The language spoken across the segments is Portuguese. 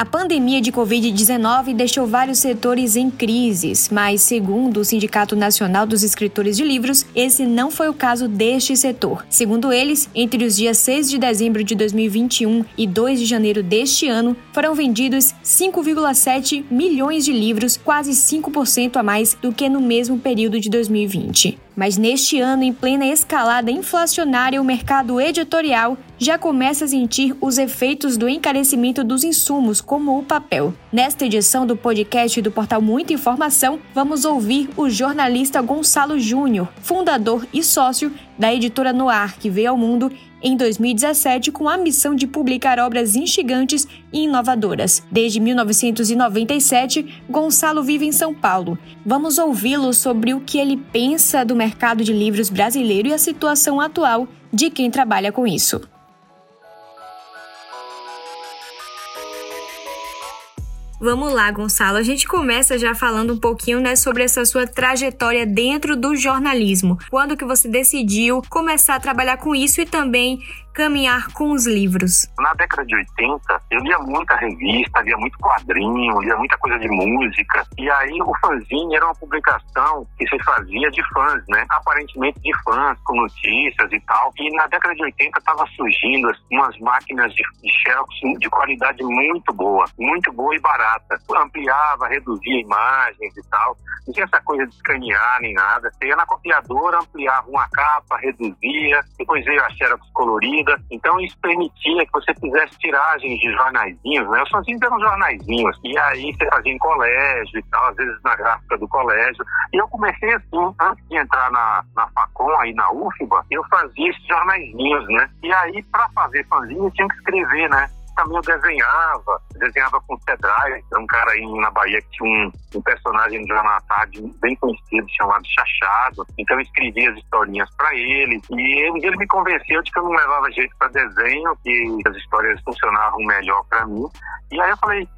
A pandemia de Covid-19 deixou vários setores em crises, mas, segundo o Sindicato Nacional dos Escritores de Livros, esse não foi o caso deste setor. Segundo eles, entre os dias 6 de dezembro de 2021 e 2 de janeiro deste ano, foram vendidos 5,7 milhões de livros, quase 5% a mais do que no mesmo período de 2020. Mas neste ano, em plena escalada inflacionária, o mercado editorial já começa a sentir os efeitos do encarecimento dos insumos, como o papel. Nesta edição do podcast do portal Muita Informação, vamos ouvir o jornalista Gonçalo Júnior, fundador e sócio da editora Noir, que veio ao mundo em 2017 com a missão de publicar obras instigantes e inovadoras. Desde 1997, Gonçalo vive em São Paulo. Vamos ouvi-lo sobre o que ele pensa do mercado de livros brasileiro e a situação atual de quem trabalha com isso. Vamos lá, Gonçalo. A gente começa já falando um pouquinho, né, sobre essa sua trajetória dentro do jornalismo. Quando que você decidiu começar a trabalhar com isso e também caminhar com os livros? Na década de 80, eu lia muita revista, lia muito quadrinho, lia muita coisa de música. E aí o fanzine era uma publicação que se fazia de fãs, né? Aparentemente de fãs, com notícias e tal. E na década de 80 estava surgindo umas máquinas de, de xerox de qualidade muito boa, muito boa e barata. Ampliava, reduzia imagens e tal. Não tinha essa coisa de escanear nem nada. Você ia na copiadora, ampliava uma capa, reduzia, depois veio a xerox colorida então isso permitia que você fizesse tiragens de jornaizinhos, né? Os fanzines eram jornaizinhos. E aí você fazia em colégio e tal, às vezes na gráfica do colégio. E eu comecei assim, antes de entrar na, na Facom, aí na UFBA, eu fazia esses jornaizinhos, né? E aí, para fazer fanzine, eu tinha que escrever, né? Eu desenhava, desenhava com o Cedrai, um cara aí na Bahia que tinha um, um personagem do Jornal Tarde bem conhecido, chamado Chachado. Então eu escrevia as historinhas para ele. E dia ele me convenceu de que eu não levava jeito para desenho, que as histórias funcionavam melhor para mim. E aí eu falei,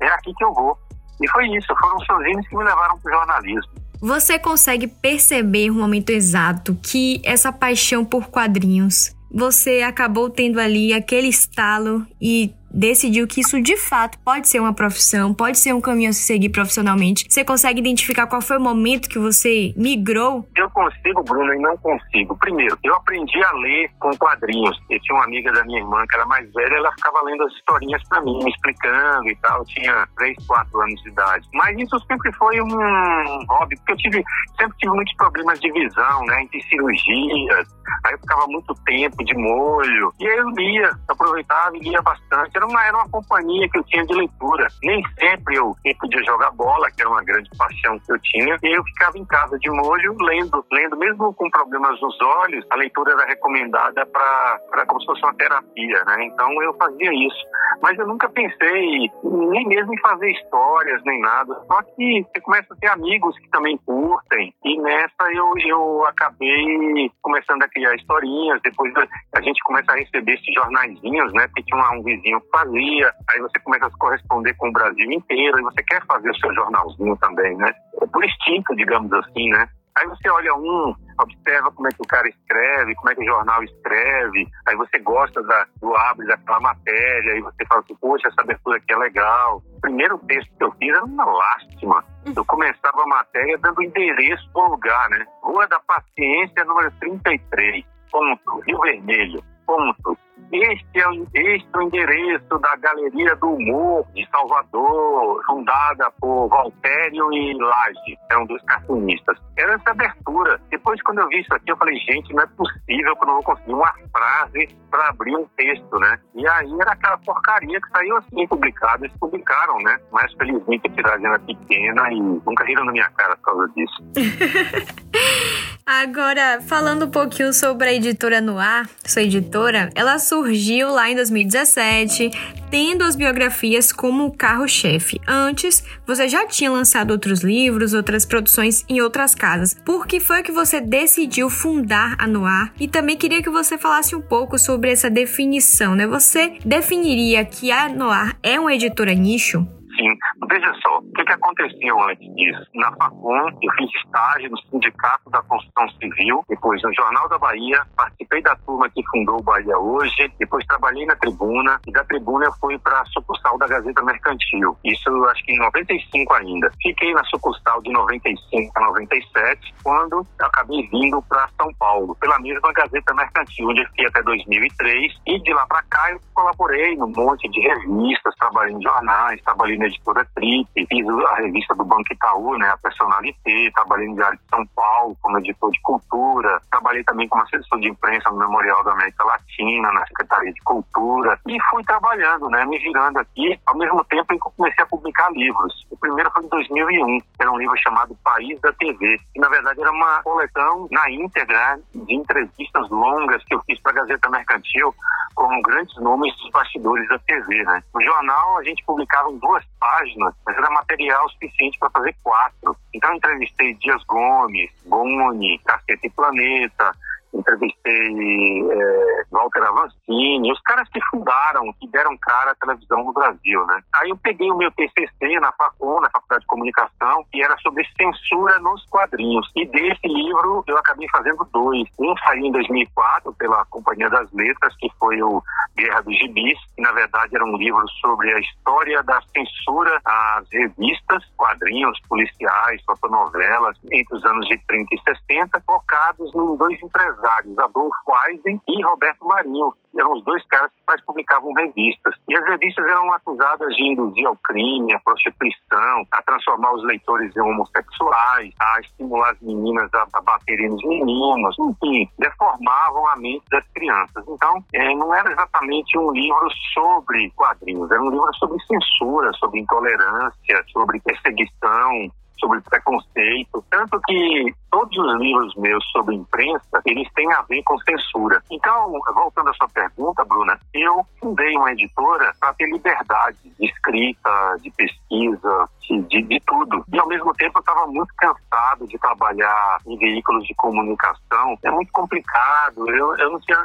é aqui que eu vou. E foi isso, foram os sozinhos que me levaram para o jornalismo. Você consegue perceber no momento exato que essa paixão por quadrinhos você acabou tendo ali aquele estalo e decidiu que isso de fato pode ser uma profissão, pode ser um caminho a se seguir profissionalmente. Você consegue identificar qual foi o momento que você migrou? Eu consigo, Bruno, e não consigo. Primeiro, eu aprendi a ler com quadrinhos. Eu tinha uma amiga da minha irmã que era mais velha, ela ficava lendo as historinhas para mim, me explicando e tal. Eu tinha 3, 4 anos de idade. Mas isso sempre foi um hobby, porque eu tive, sempre tive muitos problemas de visão, né, entre cirurgias. Aí eu ficava muito tempo de molho. E aí eu lia, aproveitava e lia bastante era uma, era uma companhia que eu tinha de leitura. Nem sempre eu, eu podia jogar bola, que era uma grande paixão que eu tinha, e eu ficava em casa de molho lendo, lendo mesmo com problemas nos olhos, a leitura era recomendada para como se fosse uma terapia, né? Então eu fazia isso. Mas eu nunca pensei nem mesmo em fazer histórias, nem nada. Só que você começa a ter amigos que também curtem, e nessa eu, eu acabei começando a criar historinhas, depois a gente começa a receber esses jornaizinhos, né? Porque tinha um, vizinho fazia, aí você começa a se corresponder com o Brasil inteiro, e você quer fazer o seu jornalzinho também, né? É por instinto, digamos assim, né? Aí você olha um, observa como é que o cara escreve, como é que o jornal escreve, aí você gosta da, do abre daquela matéria, aí você fala assim, poxa, essa abertura aqui é legal. O primeiro texto que eu fiz era uma lástima. Eu começava a matéria dando endereço para o lugar, né? Rua da Paciência, número 33, ponto, Rio Vermelho, ponto. Este é, o, este é o endereço da Galeria do Humor de Salvador, fundada por Valtério e Lage, eram dois cartunistas. Era essa abertura. Depois, quando eu vi isso aqui, eu falei, gente, não é possível que eu não vou conseguir uma frase para abrir um texto, né? E aí era aquela porcaria que saiu assim publicado. Eles publicaram, né? Mas felizmente a tiragem era pequena e nunca riram na minha cara por causa disso. Agora, falando um pouquinho sobre a editora Noir, sua editora, ela surgiu lá em 2017, tendo as biografias como carro-chefe. Antes, você já tinha lançado outros livros, outras produções em outras casas. Por que foi que você decidiu fundar a Noir? E também queria que você falasse um pouco sobre essa definição, né? Você definiria que a Noir é uma editora nicho? Sim. Veja só, o que, que aconteceu antes disso? Na FACOM, eu fiz estágio no Sindicato da Construção Civil, depois no Jornal da Bahia, participei da turma que fundou o Bahia Hoje, depois trabalhei na Tribuna, e da Tribuna eu fui para a sucursal da Gazeta Mercantil. Isso acho que em 95 ainda. Fiquei na sucursal de 95 a 97, quando acabei vindo para São Paulo, pela mesma Gazeta Mercantil, onde fiquei até 2003, e de lá para cá eu colaborei num monte de revistas, trabalhei em jornais, trabalhei na editora Trip, fiz a revista do Banco Itaú, né, a Personalité, trabalhei no Diário de São Paulo como editor de cultura, trabalhei também como assessor de imprensa no Memorial da América Latina, na Secretaria de Cultura, e fui trabalhando, né, me girando aqui, ao mesmo tempo em que eu comecei a publicar livros. O primeiro foi em 2001, era um livro chamado País da TV, que na verdade era uma coleção na íntegra de entrevistas longas que eu fiz para a Gazeta Mercantil com grandes nomes dos bastidores da TV, né. No jornal a gente publicava duas páginas, mas era material suficiente para fazer quatro. Então entrevistei Dias Gomes, Boni, Cacete Planeta, entrevistei é, Walter Avancini, os caras que fundaram, que deram cara à televisão no Brasil, né? Aí eu peguei o meu TCC na FACON, na Faculdade de Comunicação, que era sobre censura nos quadrinhos. E desse livro eu acabei fazendo dois. Um saiu em 2004 pela Companhia das Letras, que foi o Guerra dos Gibis, que na verdade era um livro sobre a história da censura às revistas, quadrinhos, policiais, fotonovelas, entre os anos de 30 e 60, focados em dois empresários empresários, Adolfo Eisen e Roberto Marinho. Eram os dois caras que mais publicavam revistas. E as revistas eram acusadas de induzir ao crime, à prostituição, a transformar os leitores em homossexuais, a estimular as meninas a, baterem nos meninos, enfim, deformavam a mente das crianças. Então, é, não era exatamente um livro sobre quadrinhos, era um livro sobre censura, sobre intolerância, sobre perseguição, sobre preconceito. Tanto que todos os livros meus sobre imprensa, eles têm a ver com censura. Então, voltando à sua pergunta, Bruna, eu fundei uma editora para ter liberdade de escrita, de pesquisa, de, de tudo. E, ao mesmo tempo, eu estava muito cansado de trabalhar em veículos de comunicação. É muito complicado. Eu, eu não tinha,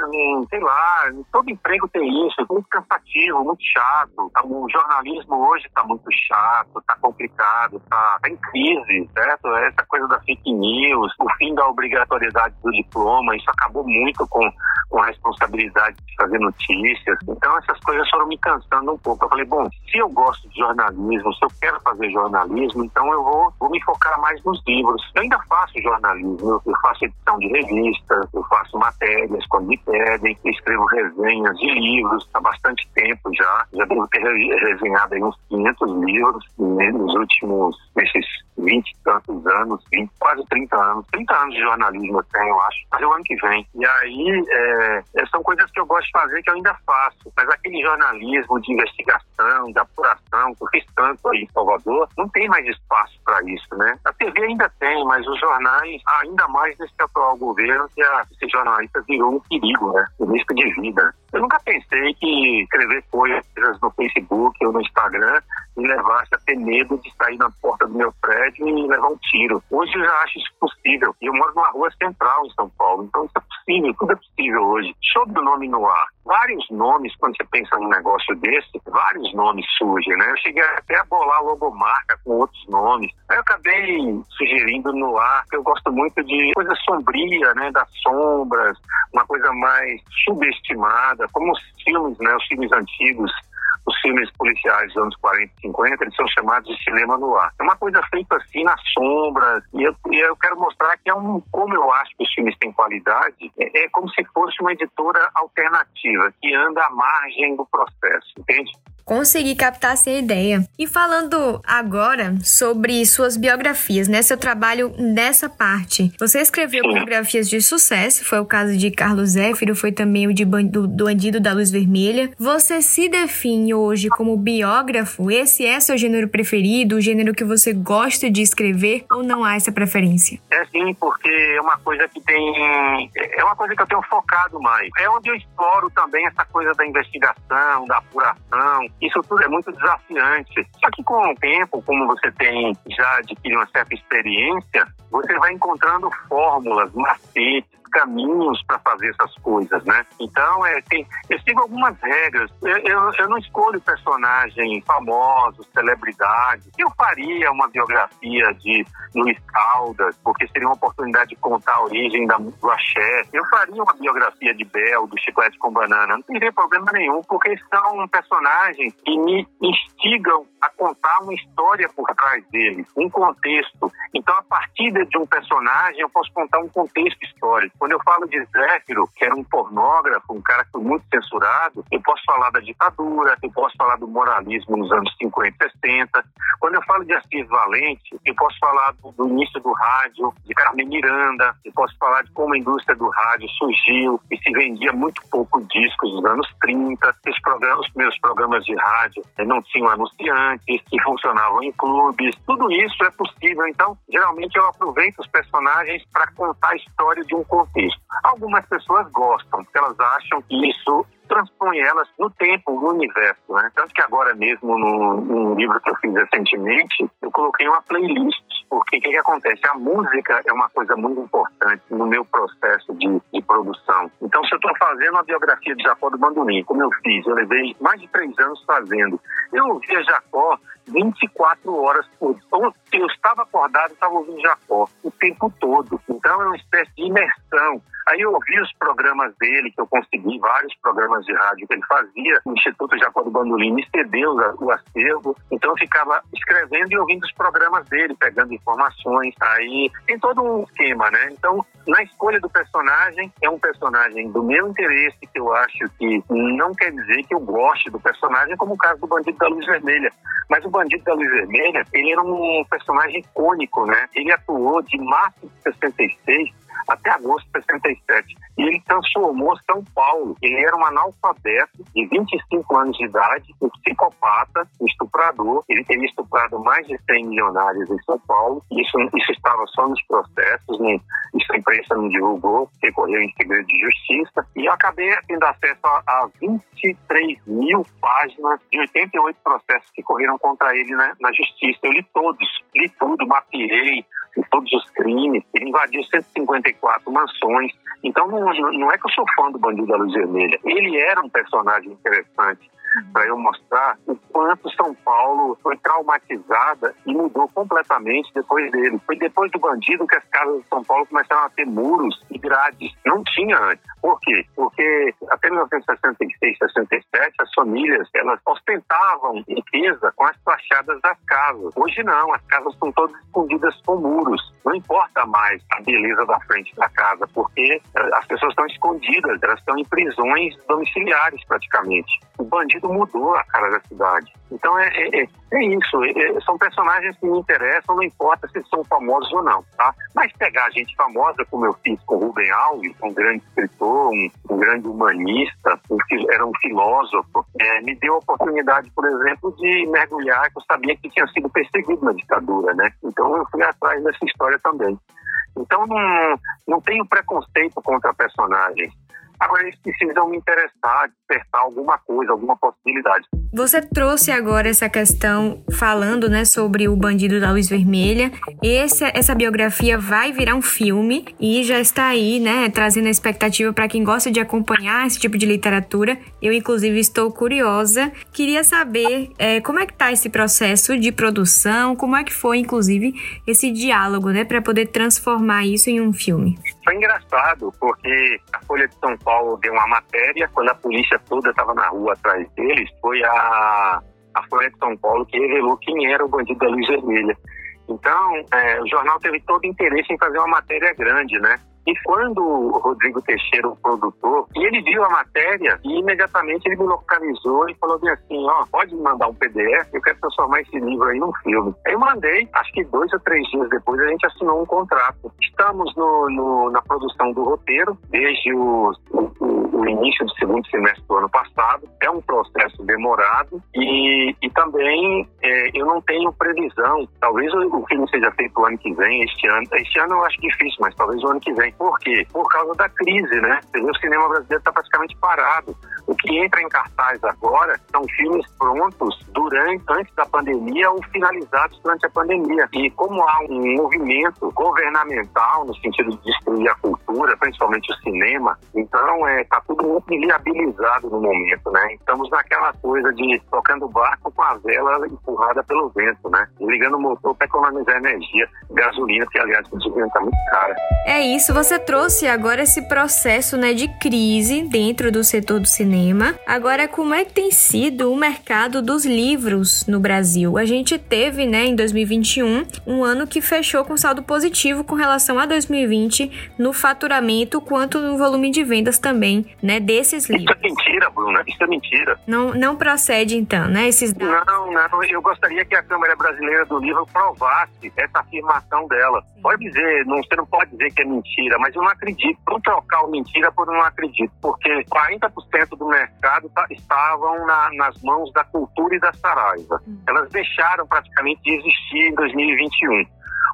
sei lá, todo emprego tem isso. É muito cansativo, muito chato. O jornalismo hoje está muito chato, está complicado, está tá em crise, certo? Essa coisa da fake news, o fim da obrigatoriedade do diploma, isso acabou muito com, com a responsabilidade de fazer notícias. Então essas coisas foram me cansando um pouco. Eu falei, bom, se eu gosto de jornalismo, se eu quero fazer jornalismo, então eu vou, vou me focar mais nos livros. Eu ainda faço jornalismo, eu faço edição de revistas, eu faço matérias quando me pedem, escrevo resenhas de livros há bastante tempo já. Já devo ter resenhado aí uns 500 livros né, nos últimos, nesses 20 e tantos anos, 20, quase 30 anos. 30 anos de jornalismo eu tenho, eu acho. Mas é o ano que vem. E aí, é, são coisas que eu gosto de fazer que eu ainda faço. Mas aquele jornalismo de investigação, de apuração, que eu fiz tanto aí em Salvador, não tem mais espaço para isso, né? A TV ainda tem, mas os jornais, ainda mais nesse atual governo, que a, esse jornalista virou um perigo, né? Um risco de vida. Eu nunca pensei que escrever coisas no Facebook ou no Instagram me levasse a ter medo de sair na porta do meu prédio e levar um tiro. Hoje eu já acho isso possível. Eu moro numa rua central em São Paulo, então isso é possível, tudo é possível hoje. Show do nome no ar. Vários nomes, quando você pensa num negócio desse, vários nomes surgem, né? Eu cheguei até a bolar logomarca com outros nomes. Aí eu acabei sugerindo no ar, que eu gosto muito de coisa sombria, né? Das sombras, uma coisa mais subestimada, como os filmes, né? Os filmes antigos os filmes policiais dos anos 40 e 50, eles são chamados de cinema no ar. É uma coisa feita assim nas sombras, e eu, e eu quero mostrar que é um, como eu acho que os filmes têm qualidade, é, é como se fosse uma editora alternativa, que anda à margem do processo, entende? Consegui captar essa ideia. E falando agora sobre suas biografias, né? Seu trabalho nessa parte. Você escreveu biografias de sucesso, foi o caso de Carlos Zéfiro, foi também o de do, do Bandido da Luz Vermelha. Você se define hoje como biógrafo? Esse é seu gênero preferido, o gênero que você gosta de escrever ou não há essa preferência? É sim, porque é uma coisa que tem. É uma coisa que eu tenho focado mais. É onde eu exploro também essa coisa da investigação, da apuração, isso tudo é muito desafiante. Só que com o tempo, como você tem já adquirido uma certa experiência, você vai encontrando fórmulas, macetes, caminhos para fazer essas coisas, né? Então, é, tem, eu sigo algumas regras. Eu, eu, eu não escolho personagens famosos, celebridades. Eu faria uma biografia de Luiz Caldas, porque seria uma oportunidade de contar a origem da, do axé. Eu faria uma biografia de Bel, do Chiclete com Banana. Não teria problema nenhum, porque são personagens que me instigam a contar uma história por trás deles, um contexto. Então, a partir de um personagem, eu posso contar um contexto histórico. Quando eu falo de Zéfiro, que era um pornógrafo, um cara que foi muito censurado, eu posso falar da ditadura, eu posso falar do moralismo nos anos 50 e 60. Quando eu falo de Assis Valente, eu posso falar do, do início do rádio, de Carmen Miranda, eu posso falar de como a indústria do rádio surgiu e se vendia muito pouco discos nos anos 30. Os, programas, os primeiros programas de rádio eh, não tinham anunciantes, que funcionavam em clubes. Tudo isso é possível. Então, geralmente eu aproveito os personagens para contar a história de um contexto. Algumas pessoas gostam, porque elas acham que isso transpõe elas no tempo, no universo. Né? Tanto que agora mesmo, no, no livro que eu fiz recentemente, eu coloquei uma playlist, porque o que, que, acontece? A música é uma coisa muito importante no meu processo de, de produção. Então, se eu estou fazendo a biografia de Jacó do Bandolim, como eu fiz, eu levei mais de três anos fazendo, eu ouvia Jacó 24 horas por dia. Eu estava acordado, estava ouvindo Jacó o tempo todo. Então, é uma espécie de imersão. Aí eu ouvi os programas dele, que eu consegui, vários programas de rádio que ele fazia. O Instituto Jacó do Bandolim me cedeu o acervo. Então eu ficava escrevendo e ouvindo os programas dele, pegando informações. Aí tem todo um esquema, né? Então, na escolha do personagem, é um personagem do meu interesse, que eu acho que não quer dizer que eu goste do personagem, como o caso do Bandido da Luz Vermelha. Mas o Bandido da Luz Vermelha, ele era um personagem icônico, né? Ele atuou de março de 66 até agosto de 67. Transformou São Paulo. Ele era um analfabeto de 25 anos de idade, um psicopata, um estuprador. Ele teria estuprado mais de 100 milionários em São Paulo. Isso, isso estava só nos processos, né? isso a imprensa não divulgou, recorreu em segredo de justiça. E eu acabei tendo acesso a, a 23 mil páginas de 88 processos que correram contra ele né, na justiça. Eu li todos, li tudo, mapeei, todos os crimes, ele invadiu 154 mansões. Então não, não é que eu sou fã do Bandido da Luz Vermelha, ele era um personagem interessante para eu mostrar o quanto São Paulo foi traumatizada e mudou completamente depois dele. Foi depois do bandido que as casas de São Paulo começaram a ter muros e grades. Não tinha antes. Por quê? Porque até 1966, 67, as famílias elas ostentavam riqueza com as fachadas das casas. Hoje não, as casas estão todas escondidas com muros. Não importa mais a beleza da frente da casa, porque eh, as pessoas estão escondidas, elas estão em prisões domiciliares praticamente. O bandido mudou a cara da cidade. Então é, é, é isso. É, é, são personagens que me interessam, não importa se são famosos ou não, tá? Mas pegar gente famosa, como eu fiz com Rubem Alves, um grande escritor, um, um grande humanista, um, era um filósofo, é, me deu a oportunidade, por exemplo, de mergulhar, que eu sabia que tinha sido perseguido na ditadura, né? Então eu fui atrás dessa história também. Então não, não tenho preconceito contra personagens. Agora eles precisam me interessar, despertar alguma coisa, alguma possibilidade. Você trouxe agora essa questão falando, né, sobre o bandido da luz vermelha. Esse, essa biografia vai virar um filme e já está aí, né, trazendo a expectativa para quem gosta de acompanhar esse tipo de literatura. Eu, inclusive, estou curiosa. Queria saber é, como é que está esse processo de produção, como é que foi, inclusive, esse diálogo, né, para poder transformar isso em um filme. Foi engraçado, porque a Folha de São Paulo deu uma matéria, quando a polícia toda estava na rua atrás deles, foi a, a Folha de São Paulo que revelou quem era o bandido da luz vermelha. Então, é, o jornal teve todo interesse em fazer uma matéria grande, né? E quando o Rodrigo Teixeira, o produtor, ele viu a matéria e imediatamente ele me localizou e falou assim, ó, pode me mandar um PDF, eu quero transformar esse livro aí num filme. Aí eu mandei, acho que dois ou três dias depois a gente assinou um contrato. Estamos no, no na produção do roteiro, desde o, o, o início do segundo semestre do ano passado. É um processo demorado e, e também é, eu não tenho previsão. Talvez o, filme seja feito o ano que vem, este ano. Este ano eu acho difícil, mas talvez o ano que vem. Por quê? Por causa da crise, né? O cinema brasileiro está praticamente parado. O que entra em cartaz agora são filmes prontos durante, antes da pandemia ou finalizados durante a pandemia. E como há um movimento governamental no sentido de destruir a cultura, principalmente o cinema, então é tá tudo muito viabilizado no momento, né? Estamos naquela coisa de tocando o barco com a vela empurrada pelo vento, né? Ligando o motor para economizar energia, gasolina, que aliás está muito cara. É isso, você trouxe agora esse processo, né, de crise dentro do setor do cinema. Agora, como é que tem sido o mercado dos livros no Brasil? A gente teve, né, em 2021, um ano que fechou com saldo positivo com relação a 2020 no faturamento quanto no volume de vendas também, né, desses livros. Isso é mentira, Bruna. Isso é mentira. Não, não procede então, né, esses dados. Não, não. Eu gostaria que a Câmara Brasileira do Livro provasse essa afirmação dela. Pode dizer, não, você não pode dizer que é mentira, mas eu não acredito. Vamos trocar o mentira por não acredito, porque 40% do mercado tá, estavam na, nas mãos da cultura e da Saraiva. Hum. Elas deixaram praticamente de existir em 2021.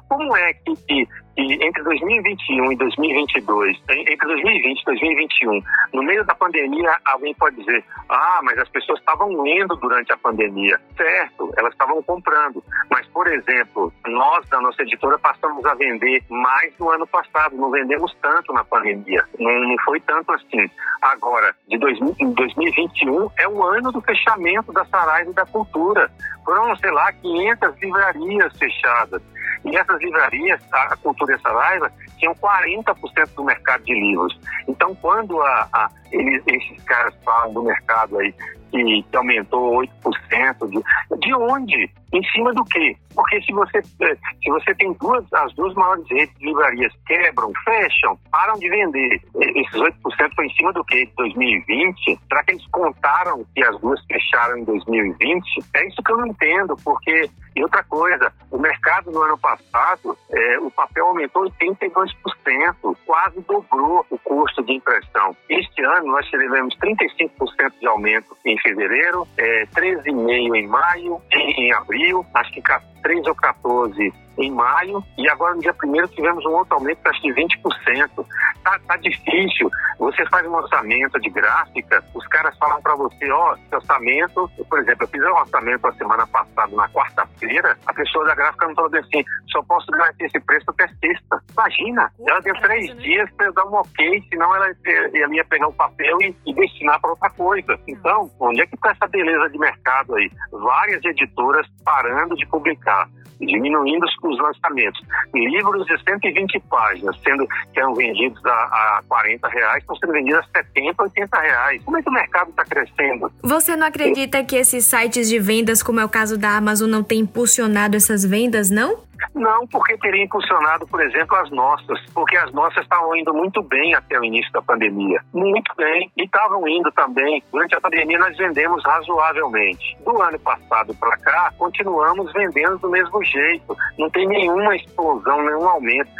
Como é que, que entre 2021 e 2022, entre 2020 e 2021, no meio da pandemia, alguém pode dizer: ah, mas as pessoas estavam lendo durante a pandemia. Certo, elas estavam comprando. Mas, por exemplo, nós da nossa editora passamos a vender mais no ano passado, não vendemos tanto na pandemia. Não, foi tanto assim. Agora, de 2000, 2021 é o ano do fechamento da Saraiva e da Cultura. Foram, sei lá, 500 livrarias fechadas. E essas livrarias, a Cultura e Saraiva, tinham 40% do mercado de livros. Então, quando a, a, eles, esses caras falam do mercado aí que, aumentou 8%, de, de onde? Em cima do quê? Porque se você, eh, se você tem duas, as duas maiores redes de livrarias quebram, fecham, param de vender, esses 8% foi em cima do quê? De 2020? Será que eles contaram que as duas fecharam em 2020? É isso que eu não entendo, porque, e outra coisa, o mercado no ano passado, é, o papel aumentou 82%, quase dobrou o custo de impressão. Este ano nós tivemos 35% de aumento em fevereiro, é, 13,5% em maio, em, em abril, acho que 13 ou 14 em maio, e agora no dia 1 tivemos um outro aumento, acho de 20%. Tá, tá difícil. Você faz um orçamento de gráfica, os caras falam para você, ó, oh, orçamento, por exemplo, eu fiz um orçamento a semana passada, na quarta-feira, a pessoa da gráfica não falou assim, só posso garantir esse preço até sexta. Imagina, ela deu três né? dias para dar um ok, senão ela, ela ia pegar o papel e, e destinar para outra coisa. Então, onde é que está essa beleza de mercado aí? Várias editoras parando de publicar diminuindo os lançamentos. Livros de 120 páginas, sendo que eram vendidos a, a 40 reais, estão sendo vendidos a 70, 80 reais. Como é que o mercado está crescendo? Você não acredita que esses sites de vendas, como é o caso da Amazon, não tem impulsionado essas vendas, não? Não, porque teria impulsionado, por exemplo, as nossas, porque as nossas estavam indo muito bem até o início da pandemia. Muito bem. E estavam indo também. Durante a pandemia, nós vendemos razoavelmente. Do ano passado para cá, continuamos vendendo do mesmo jeito. Não tem nenhuma explosão, nenhum aumento.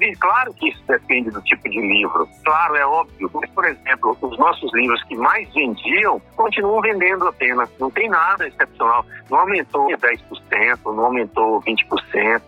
E claro que isso depende do tipo de livro. Claro, é óbvio. Mas, por exemplo, os nossos livros que mais vendiam continuam vendendo apenas. Não tem nada excepcional. Não aumentou 10%, não aumentou 20%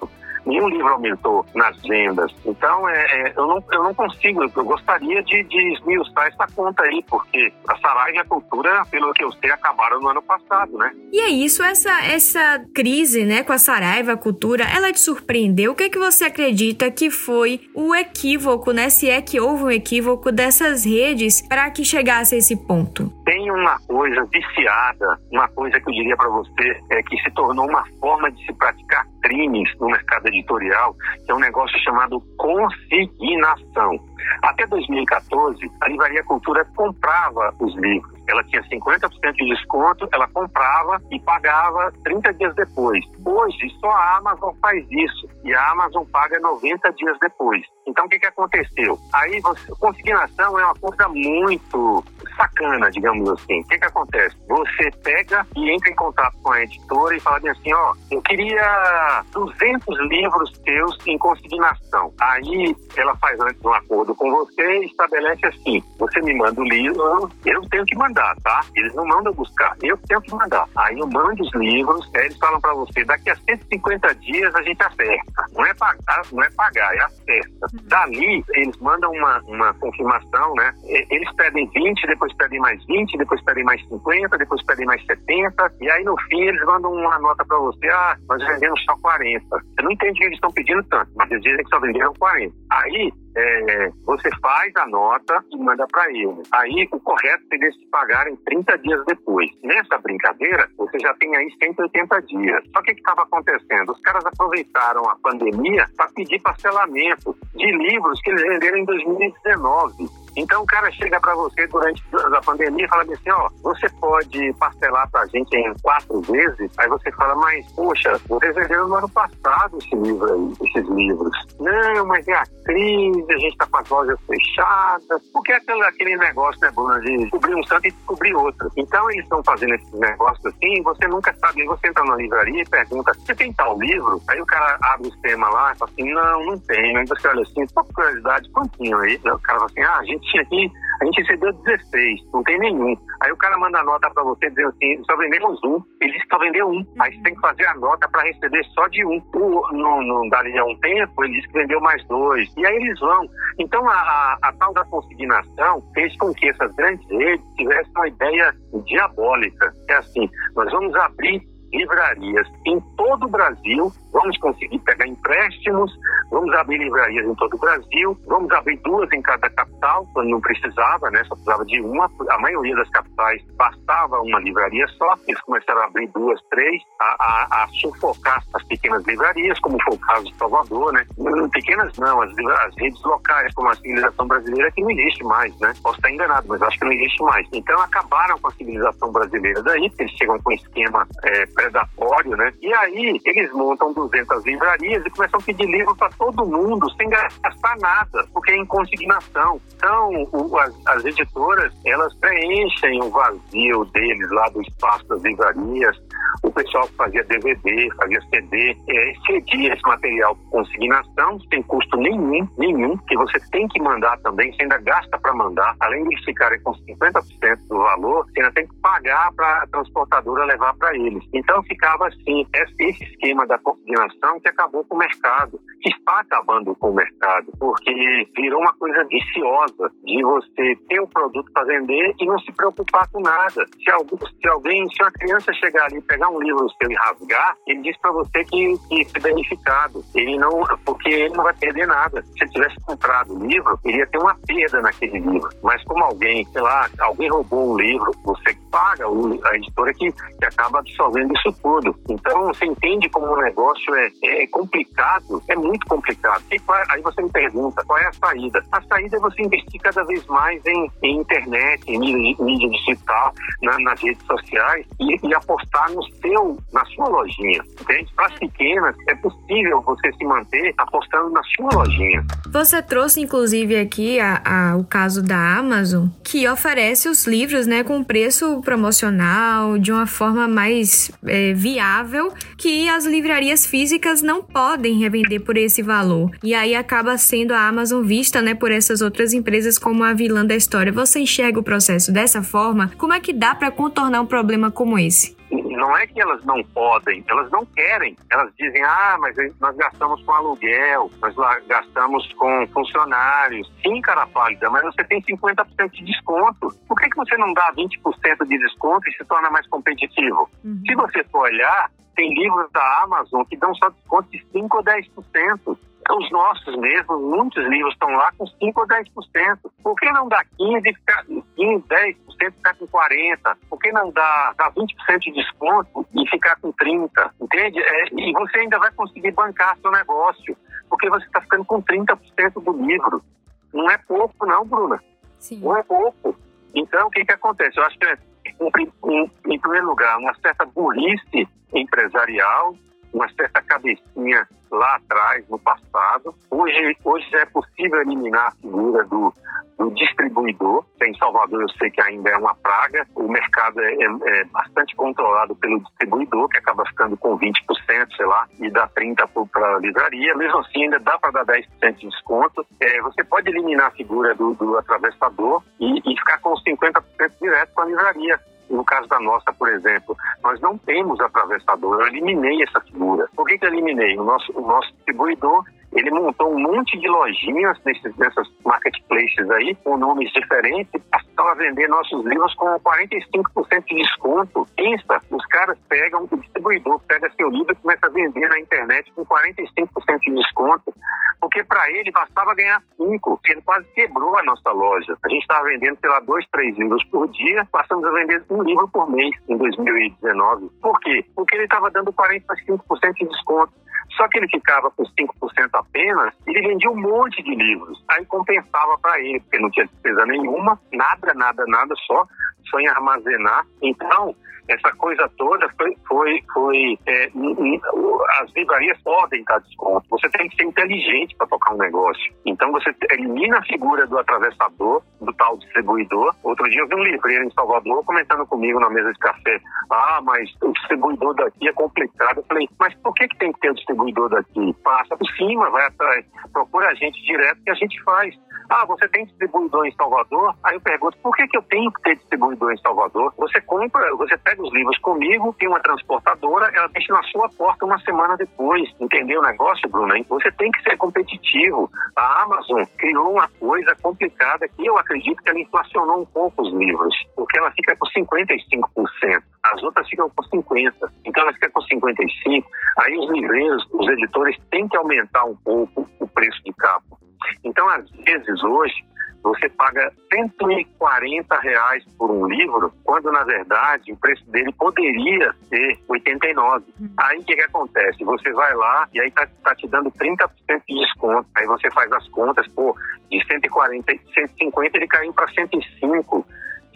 nenhum livro aumentou nas vendas. Então, é, é, eu, não, eu não consigo, eu gostaria de, de esmiuçar essa conta aí, porque a Saraiva e a Cultura, pelo que eu sei, acabaram no ano passado, né? E é isso, essa, essa crise né, com a Saraiva, a Cultura, ela te surpreendeu? O que, é que você acredita que foi o equívoco, né? Se é que houve um equívoco dessas redes para que chegasse a esse ponto? Tem uma coisa viciada, uma coisa que eu diria para você, é que se tornou uma forma de se praticar crimes no mercado editorial, que é um negócio chamado consignação. Até 2014, a Livraria Cultura comprava os livros. Ela tinha 50% de desconto, ela comprava e pagava 30 dias depois. Hoje, só a Amazon faz isso e a Amazon paga 90 dias depois. Então, o que, que aconteceu? Aí, você, consignação é uma coisa muito sacana, digamos assim. O que, que acontece? Você pega e entra em contato com a editora e fala assim: ó, eu queria 200 livros teus em consignação. Aí, ela faz antes um acordo acordo com você estabelece assim: você me manda o livro, eu tenho que mandar, tá? Eles não mandam buscar, eu tenho que mandar. Aí eu mando os livros, eles falam para você: daqui a 150 dias a gente acerta. Não é pagar, não é pagar, é acerta. Dali, eles mandam uma, uma confirmação, né? Eles pedem 20, depois pedem mais 20, depois pedem mais 50, depois pedem mais 70, e aí no fim eles mandam uma nota para você: ah, nós vendemos só 40. Você não entende que eles estão pedindo tanto, mas eles dizem que só venderam 40. Aí é, você faz a nota e manda para ele. Aí o correto seria se pagarem 30 dias depois. Nessa brincadeira, você já tem aí 180 dias. Só que o que estava acontecendo? Os caras aproveitaram a pandemia para pedir parcelamento de livros que eles venderam em 2019. Então o cara chega para você durante a pandemia e fala assim, ó, você pode parcelar para a gente em quatro vezes? Aí você fala, mas poxa, vocês venderam no ano passado esse livro aí, esses livros. Não, mas é a crise, a gente está com as lojas fechadas. Porque é aquele, aquele negócio, né, Bruno, de cobrir um santo e descobrir outro. Então eles estão fazendo esses negócios assim, você nunca sabe, você entra na livraria e pergunta, você tem tal livro? Aí o cara abre o tema lá e fala assim, não, não tem. Aí você olha assim, só curiosidade, quantinho aí? O cara fala assim, ah, a gente tinha aqui, a gente recebeu 16, não tem nenhum. Aí o cara manda a nota para você dizendo assim, só vendemos um. Ele disse que só vendeu um. Aí você tem que fazer a nota para receber só de um. O, não, não dali a um tempo, ele disse que vendeu mais dois. E aí eles vão. Então a, a, a tal da consignação fez com que essas grandes redes tivessem uma ideia diabólica. É assim, nós vamos abrir livrarias em todo o Brasil vamos conseguir pegar empréstimos, vamos abrir livrarias em todo o Brasil, vamos abrir duas em cada capital, quando não precisava, né? Só precisava de uma. A maioria das capitais bastava uma livraria só, eles começaram a abrir duas, três, a, a, a sufocar as pequenas livrarias, como foi o caso de Salvador, né? Pequenas não, as, as redes locais, como a civilização brasileira, que não existe mais, né? Posso estar enganado, mas acho que não existe mais. Então acabaram com a civilização brasileira daí, porque eles chegam com um esquema é, predatório, né? E aí eles montam do 200 livrarias e começam a pedir livro para todo mundo sem gastar nada, porque é em consignação. Então, o, as, as, editoras, elas preenchem o vazio deles lá do espaço das livrarias. O pessoal fazia DVD, fazia CD, é, cedia esse material por consignação, sem custo nenhum, nenhum, que você tem que mandar também, você ainda gasta para mandar. Além de ficarem com 50% do valor, você ainda tem que pagar para a transportadora levar para eles. Então, ficava assim, esse esquema da consignação que acabou com o mercado, que está acabando com o mercado, porque virou uma coisa viciosa de você ter um produto para vender e não se preocupar com nada. Se, se alguém, se uma criança chegar ali e pegar um livro seu e rasgar, ele diz para você que, que é beneficiado. Ele não, porque ele não vai perder nada. Se ele tivesse comprado o livro, ele ia ter uma perda naquele livro. Mas como alguém, sei lá, alguém roubou um livro, você paga a editora que, que acaba absorvendo isso tudo. Então você entende como o negócio é, é complicado, é muito complicado. E aí você me pergunta, qual é a saída? A saída é você investir cada vez mais em, em internet, em mídia, mídia digital, na, nas redes sociais e, e, apostar no seu, na sua lojinha, entende? Para as pequenas, é possível você se manter apostando na sua lojinha. Você trouxe, inclusive, aqui a, a, o caso da Amazon, que oferece os livros, né, com preço promocional, de uma forma mais é, viável, que as livrarias físicas não podem revender por esse valor. E aí acaba sendo a Amazon vista, né, por essas outras empresas como a vilã da história. Você enxerga o processo dessa forma? Como é que dá para contornar um problema como esse? Não é que elas não podem, elas não querem. Elas dizem, ah, mas nós gastamos com aluguel, nós gastamos com funcionários. Sim, cara pálida, mas você tem 50% de desconto. Por que, que você não dá 20% de desconto e se torna mais competitivo? Uhum. Se você for olhar, tem livros da Amazon que dão só desconto de 5 ou 10%. Os nossos mesmo, muitos livros estão lá com 5 ou 10%. Por que não dá 15, ficar, 15 10%, ficar com 40%? Por que não dá, dá 20% de desconto e ficar com 30%? Entende? É, e você ainda vai conseguir bancar seu negócio, porque você está ficando com 30% do livro. Não é pouco, não, Bruna. Sim. Não é pouco. Então, o que, que acontece? Eu acho que, em, em, em primeiro lugar, uma certa burrice empresarial uma certa cabecinha lá atrás, no passado. Hoje, hoje é possível eliminar a figura do, do distribuidor. Em Salvador eu sei que ainda é uma praga. O mercado é, é, é bastante controlado pelo distribuidor, que acaba ficando com 20%, sei lá, e dá 30% para a livraria. Mesmo assim, ainda dá para dar 10% de desconto. É, você pode eliminar a figura do, do atravessador e, e ficar com 50% direto com a livraria. No caso da nossa, por exemplo, nós não temos atravessador. Eu eliminei essa figura. Por que, que eu eliminei? O nosso, o nosso distribuidor ele montou um monte de lojinhas nesses, nessas marketplaces aí, com nomes diferentes, passou a vender nossos livros com 45% de desconto. Pensa, os caras pegam, o distribuidor pega seu livro e começa a vender na internet com 45% de desconto, porque para ele bastava ganhar 5, ele quase quebrou a nossa loja. A gente estava vendendo, sei lá, dois, três livros por dia, passamos a vender um livro por mês em 2019. Por quê? Porque ele estava dando 45% de desconto. Só que ele ficava com 5% apenas, ele vendia um monte de livros. Aí compensava para ele, porque não tinha despesa nenhuma, nada, nada, nada, só, só em armazenar. Então, essa coisa toda foi, foi, foi é, as livrarias podem dar desconto. Você tem que ser inteligente para tocar um negócio. Então você elimina a figura do atravessador, do tal distribuidor. Outro dia eu vi um livreiro em Salvador comentando comigo na mesa de café. Ah, mas o distribuidor daqui é complicado. Eu falei, mas por que, que tem que ter o distribuidor daqui? Passa por cima, vai atrás, procura a gente direto que a gente faz. Ah, você tem distribuidor em Salvador? Aí eu pergunto, por que, que eu tenho que ter distribuidor em Salvador? Você compra, você pega os livros comigo, tem uma transportadora, ela deixa na sua porta uma semana depois. Entendeu o negócio, Bruno? Você tem que ser competitivo. A Amazon criou uma coisa complicada que eu acredito que ela inflacionou um pouco os livros, porque ela fica com 55%. As outras ficam com 50%. Então ela fica com 55%. Aí os livreiros, os editores têm que aumentar um pouco o preço de capa. Então, às vezes, hoje, você paga 140 reais por um livro, quando na verdade o preço dele poderia ser 89. Uhum. Aí o que, que acontece? Você vai lá e aí tá, tá te dando 30% de desconto. Aí você faz as contas, pô, de 140, 150 ele caiu para 105.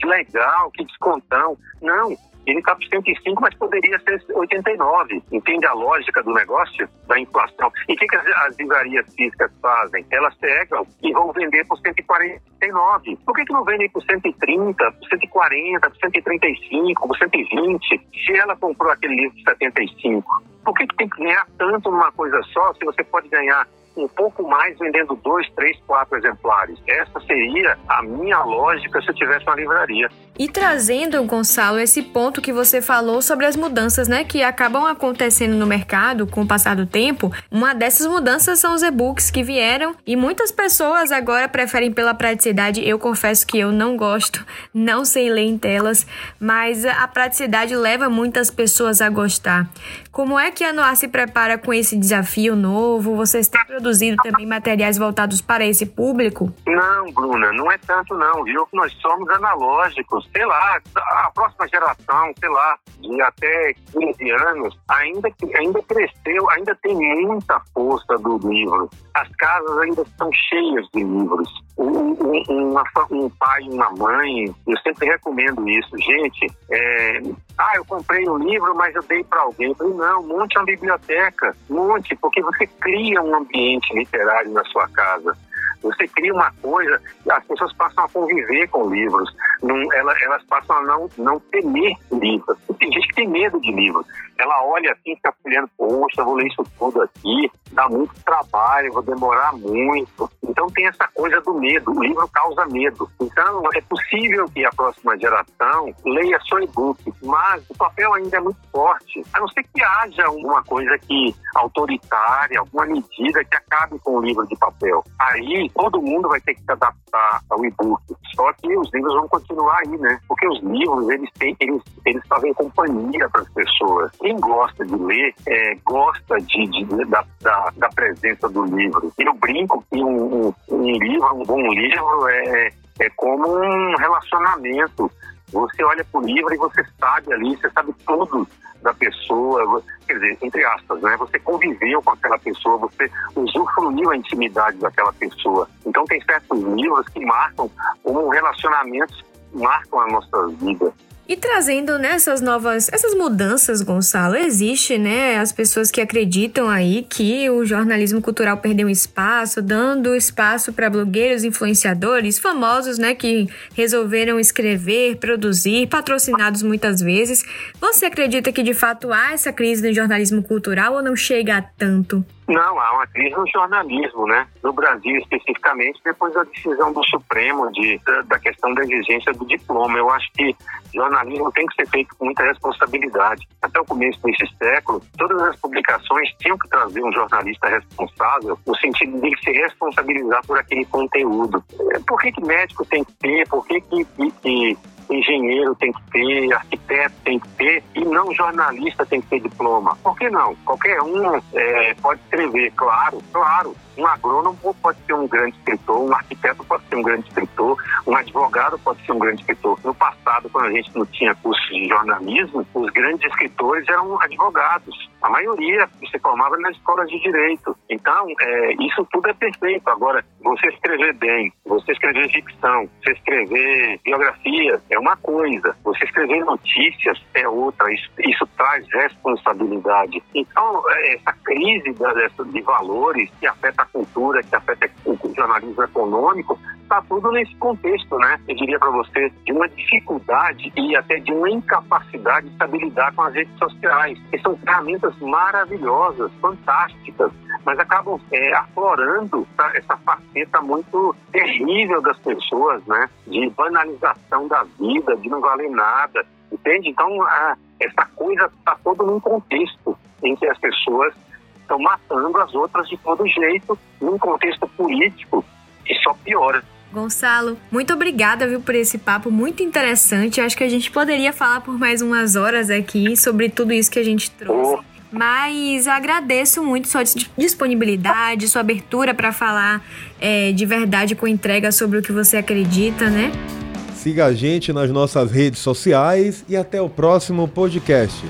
Que legal, que descontão. Não, ele está por 105, mas poderia ser 89. Entende a lógica do negócio, da inflação? E o que, que as, as livrarias físicas fazem? Elas pegam e vão vender por 149. Por que, que não vendem por 130, por 140, por 135, por 120, se ela comprou aquele livro de 75? Por que, que tem que ganhar tanto numa coisa só se você pode ganhar um pouco mais vendendo dois, três, quatro exemplares. Essa seria a minha lógica se eu tivesse uma livraria. E trazendo, Gonçalo, esse ponto que você falou sobre as mudanças, né, que acabam acontecendo no mercado com o passar do tempo, uma dessas mudanças são os e-books que vieram e muitas pessoas agora preferem pela praticidade. Eu confesso que eu não gosto, não sei ler em telas, mas a praticidade leva muitas pessoas a gostar. Como é que a Noir se prepara com esse desafio novo? Vocês têm produzido também materiais voltados para esse público? Não, Bruna, não é tanto não, viu? Nós somos analógicos, sei lá, a próxima geração, sei lá, de até 15 anos, ainda, ainda cresceu, ainda tem muita força do livro. As casas ainda estão cheias de livros. Um, um, uma, um pai uma mãe, eu sempre recomendo isso. Gente, é, ah, eu comprei um livro, mas eu dei para alguém. Eu falei, não, monte uma biblioteca, monte, porque você cria um ambiente literário na sua casa. Você cria uma coisa, as pessoas passam a conviver com livros, não, elas, elas passam a não, não temer livros. Tem gente que tem medo de livros. Ela olha assim, fica olhando, poxa, vou ler isso tudo aqui, dá muito trabalho, vou demorar muito. Então tem essa coisa do medo, o livro causa medo. Então é possível que a próxima geração leia só e-book, mas o papel ainda é muito forte. A não ser que haja alguma coisa que autoritária, alguma medida que acabe com o livro de papel. Aí todo mundo vai ter que se adaptar ao e-book. Só que os livros vão continuar aí, né? Porque os livros, eles têm, eles, eles fazem companhia para as pessoas. Quem gosta de ler, é, gosta de, de da, da, da, presença do livro. Eu brinco que um, um, um livro, um bom livro, é, é como um relacionamento. Você olha para o livro e você sabe ali, você sabe tudo da pessoa, quer dizer, entre aspas, né? Você conviveu com aquela pessoa, você usufruiu a intimidade daquela pessoa. Então tem certos livros que marcam como relacionamentos marcam a nossa vida. E trazendo né, novas, essas mudanças, Gonçalo, existe, né, as pessoas que acreditam aí que o jornalismo cultural perdeu espaço, dando espaço para blogueiros, influenciadores, famosos, né, que resolveram escrever, produzir, patrocinados muitas vezes. Você acredita que de fato há essa crise no jornalismo cultural ou não chega a tanto? Não, há uma crise no jornalismo, né? No Brasil, especificamente, depois da decisão do Supremo de, da, questão da exigência do diploma. Eu acho que jornalismo tem que ser feito com muita responsabilidade. Até o começo desse século, todas as publicações tinham que trazer um jornalista responsável, no sentido de se responsabilizar por aquele conteúdo. Por que, que médico tem que ter? Por que, que, que engenheiro tem que ter, arquiteto tem que ter, e não jornalista tem que ter diploma. Por que não? Qualquer um é, pode escrever, claro, claro. Um agrônomo pode ser um grande escritor, um arquiteto pode ser um grande escritor, um advogado pode ser um grande escritor. No passado, quando a gente não tinha curso de jornalismo, os grandes escritores eram advogados. A maioria se formava nas escolas de direito. Então, é, isso tudo é perfeito. Agora, você escrever bem, você escrever ficção, você escrever biografia é uma coisa, você escrever notícias é outra. Isso, isso traz responsabilidade. Então, é, essa crise de valores que afeta a cultura, que afeta o jornalismo econômico, está tudo nesse contexto, né? Eu diria para você, de uma dificuldade e até de uma incapacidade de estabilizar com as redes sociais, que são ferramentas maravilhosas, fantásticas, mas acabam é, aflorando essa, essa faceta muito terrível das pessoas, né? De banalização da vida, de não valer nada, entende? Então, a, essa coisa está todo num contexto em que as pessoas estão matando as outras de todo jeito, num contexto político que só piora. Gonçalo, muito obrigada, viu, por esse papo muito interessante. Acho que a gente poderia falar por mais umas horas aqui sobre tudo isso que a gente trouxe. Oh. Mas agradeço muito sua disponibilidade, sua abertura para falar é, de verdade com entrega sobre o que você acredita, né? Siga a gente nas nossas redes sociais e até o próximo podcast.